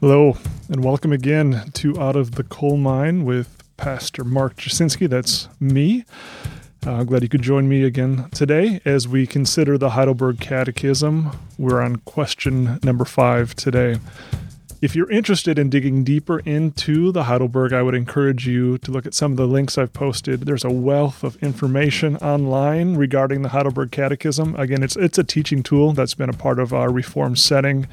Hello, and welcome again to Out of the Coal Mine with Pastor Mark Jasinski. That's me. Uh, glad you could join me again today as we consider the Heidelberg Catechism. We're on question number five today. If you're interested in digging deeper into the Heidelberg, I would encourage you to look at some of the links I've posted. There's a wealth of information online regarding the Heidelberg Catechism. Again, it's it's a teaching tool that's been a part of our Reformed setting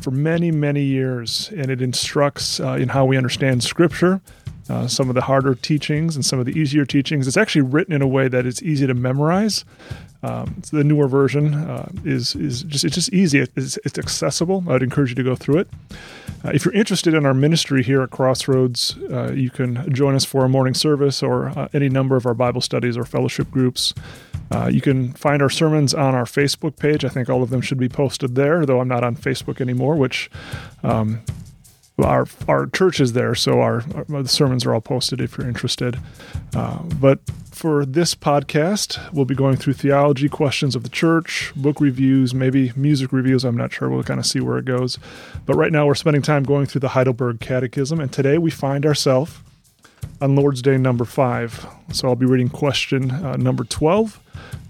for many, many years, and it instructs uh, in how we understand Scripture. Uh, some of the harder teachings and some of the easier teachings. It's actually written in a way that it's easy to memorize. Um, so the newer version uh, is is just it's just easy. It's, it's accessible. I'd encourage you to go through it. Uh, if you're interested in our ministry here at Crossroads, uh, you can join us for a morning service or uh, any number of our Bible studies or fellowship groups. Uh, you can find our sermons on our Facebook page. I think all of them should be posted there, though I'm not on Facebook anymore, which um, our our church is there, so our, our, the sermons are all posted if you're interested. Uh, but for this podcast, we'll be going through theology questions of the church, book reviews, maybe music reviews. I'm not sure. We'll kind of see where it goes. But right now, we're spending time going through the Heidelberg Catechism, and today we find ourselves on Lord's Day number five. So I'll be reading question uh, number 12,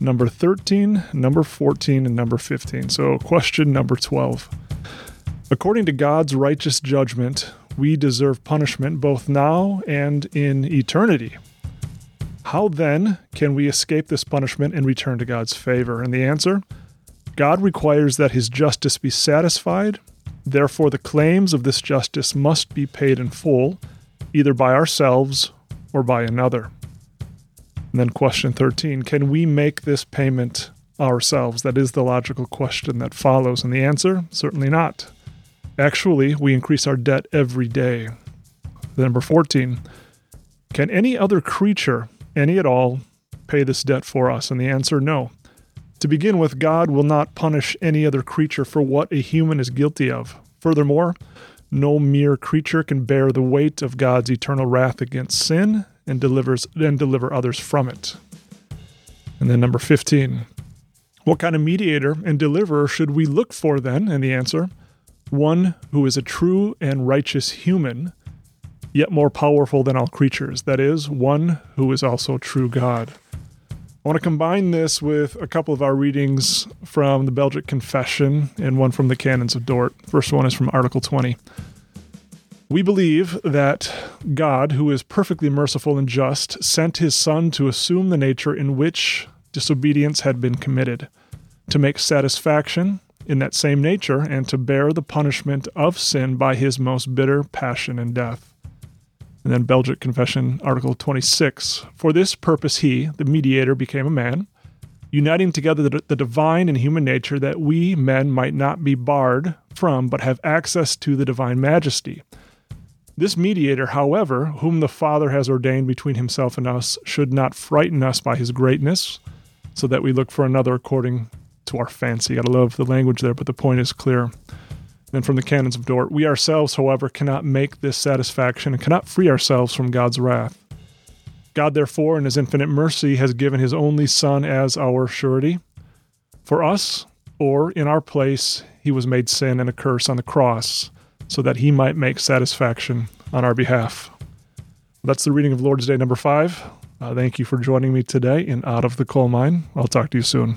number 13, number 14, and number 15. So question number 12. According to God's righteous judgment, we deserve punishment both now and in eternity. How then can we escape this punishment and return to God's favor? And the answer God requires that his justice be satisfied. Therefore, the claims of this justice must be paid in full, either by ourselves or by another. And then, question 13 Can we make this payment ourselves? That is the logical question that follows. And the answer certainly not. Actually, we increase our debt every day. Number 14. Can any other creature, any at all, pay this debt for us? And the answer no. To begin with, God will not punish any other creature for what a human is guilty of. Furthermore, no mere creature can bear the weight of God's eternal wrath against sin and delivers and deliver others from it. And then number 15. What kind of mediator and deliverer should we look for then? And the answer, one who is a true and righteous human, yet more powerful than all creatures. That is, one who is also true God. I want to combine this with a couple of our readings from the Belgic Confession and one from the Canons of Dort. First one is from Article 20. We believe that God, who is perfectly merciful and just, sent his Son to assume the nature in which disobedience had been committed, to make satisfaction in that same nature and to bear the punishment of sin by his most bitter passion and death. And then Belgic Confession, Article 26. For this purpose, he, the mediator, became a man, uniting together the, the divine and human nature that we men might not be barred from, but have access to the divine majesty. This mediator, however, whom the Father has ordained between himself and us, should not frighten us by his greatness, so that we look for another according to our fancy. Gotta love the language there, but the point is clear. And from the canons of Dort, we ourselves, however, cannot make this satisfaction and cannot free ourselves from God's wrath. God, therefore, in his infinite mercy, has given his only Son as our surety. For us, or in our place, he was made sin and a curse on the cross, so that he might make satisfaction on our behalf. That's the reading of Lord's Day number five. Uh, thank you for joining me today in Out of the Coal Mine. I'll talk to you soon.